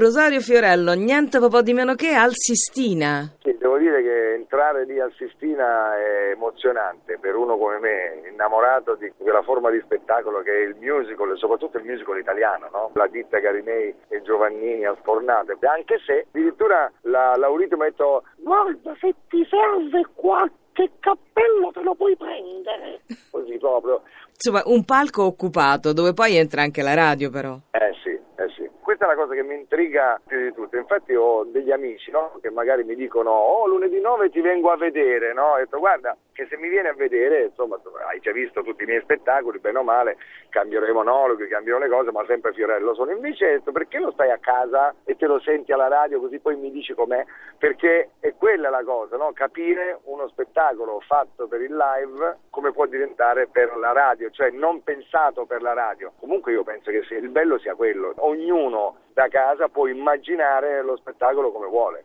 Rosario Fiorello, niente po' di meno che al Sistina. Sì, devo dire che entrare lì al Sistina è emozionante per uno come me, innamorato di quella forma di spettacolo che è il musical, e soprattutto il musical italiano, no? La ditta Garinei e Giovannini a sfornate, anche se addirittura la Laurito mi ha detto guarda se ti serve qualche cappello te lo puoi prendere, così proprio. Insomma, un palco occupato dove poi entra anche la radio però. Eh. Questa è la cosa che mi intriga più di tutto. Infatti ho degli amici no? che magari mi dicono oh lunedì 9 ti vengo a vedere, no? Ho detto guarda che se mi vieni a vedere, insomma, hai già visto tutti i miei spettacoli, bene o male, cambierò i monologhi, cambierò le cose, ma sempre Fiorello sono. Invece ho detto perché non stai a casa e te lo senti alla radio così poi mi dici com'è? Perché è quella la cosa, no? Capire uno spettacolo fatto per il live come può diventare per la radio, cioè non pensato per la radio. Comunque io penso che il bello sia quello, da casa può immaginare lo spettacolo come vuole.